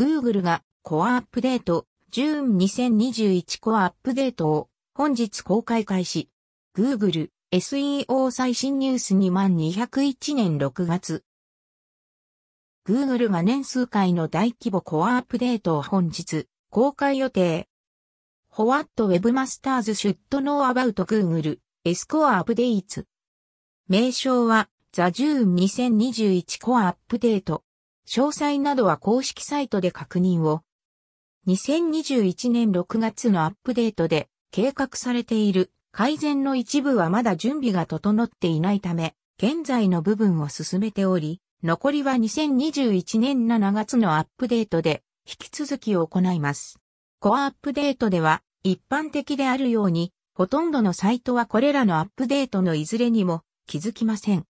Google がコアアップデート、June 2021コアアップデートを本日公開開始。Google SEO 最新ニュース2201年6月。Google が年数回の大規模コアアップデートを本日公開予定。What Webmasters should know about Google S Core Updates 名称は The June 2021コアアップデート。詳細などは公式サイトで確認を。2021年6月のアップデートで計画されている改善の一部はまだ準備が整っていないため、現在の部分を進めており、残りは2021年7月のアップデートで引き続き行います。コアアップデートでは一般的であるように、ほとんどのサイトはこれらのアップデートのいずれにも気づきません。